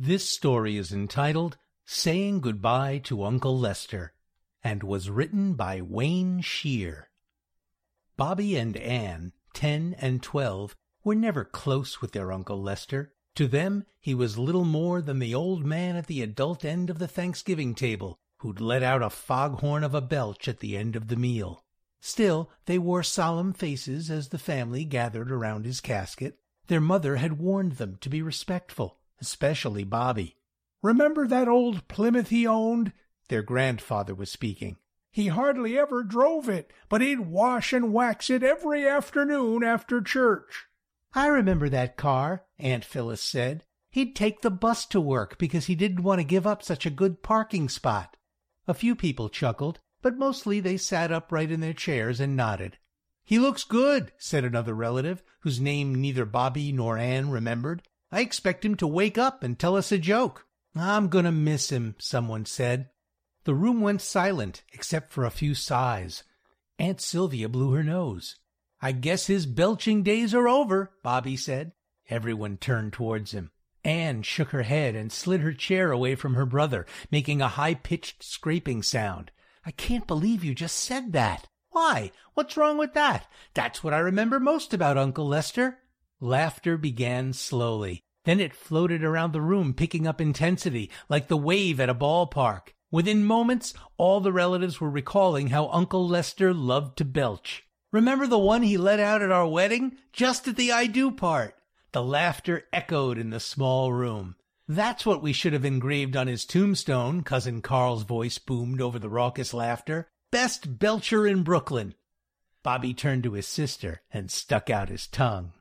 This story is entitled Saying Goodbye to Uncle Lester and was written by Wayne Scheer. Bobby and Ann, ten and twelve, were never close with their Uncle Lester. To them, he was little more than the old man at the adult end of the Thanksgiving table who'd let out a foghorn of a belch at the end of the meal. Still, they wore solemn faces as the family gathered around his casket. Their mother had warned them to be respectful, especially Bobby. Remember that old Plymouth he owned? Their grandfather was speaking. He hardly ever drove it, but he'd wash and wax it every afternoon after church. I remember that car, Aunt Phyllis said. He'd take the bus to work because he didn't want to give up such a good parking spot. A few people chuckled, but mostly they sat upright in their chairs and nodded. He looks good, said another relative, whose name neither Bobby nor Ann remembered. I expect him to wake up and tell us a joke. I'm gonna miss him, someone said. The room went silent, except for a few sighs. Aunt Sylvia blew her nose. I guess his belching days are over, Bobby said. Everyone turned towards him. Ann shook her head and slid her chair away from her brother, making a high-pitched scraping sound. I can't believe you just said that. Why? What's wrong with that? That's what I remember most about Uncle Lester. Laughter began slowly. Then it floated around the room, picking up intensity, like the wave at a ballpark. Within moments, all the relatives were recalling how Uncle Lester loved to belch. Remember the one he let out at our wedding? Just at the I do part. The laughter echoed in the small room. That's what we should have engraved on his tombstone, Cousin Carl's voice boomed over the raucous laughter. Best belcher in Brooklyn. Bobby turned to his sister and stuck out his tongue.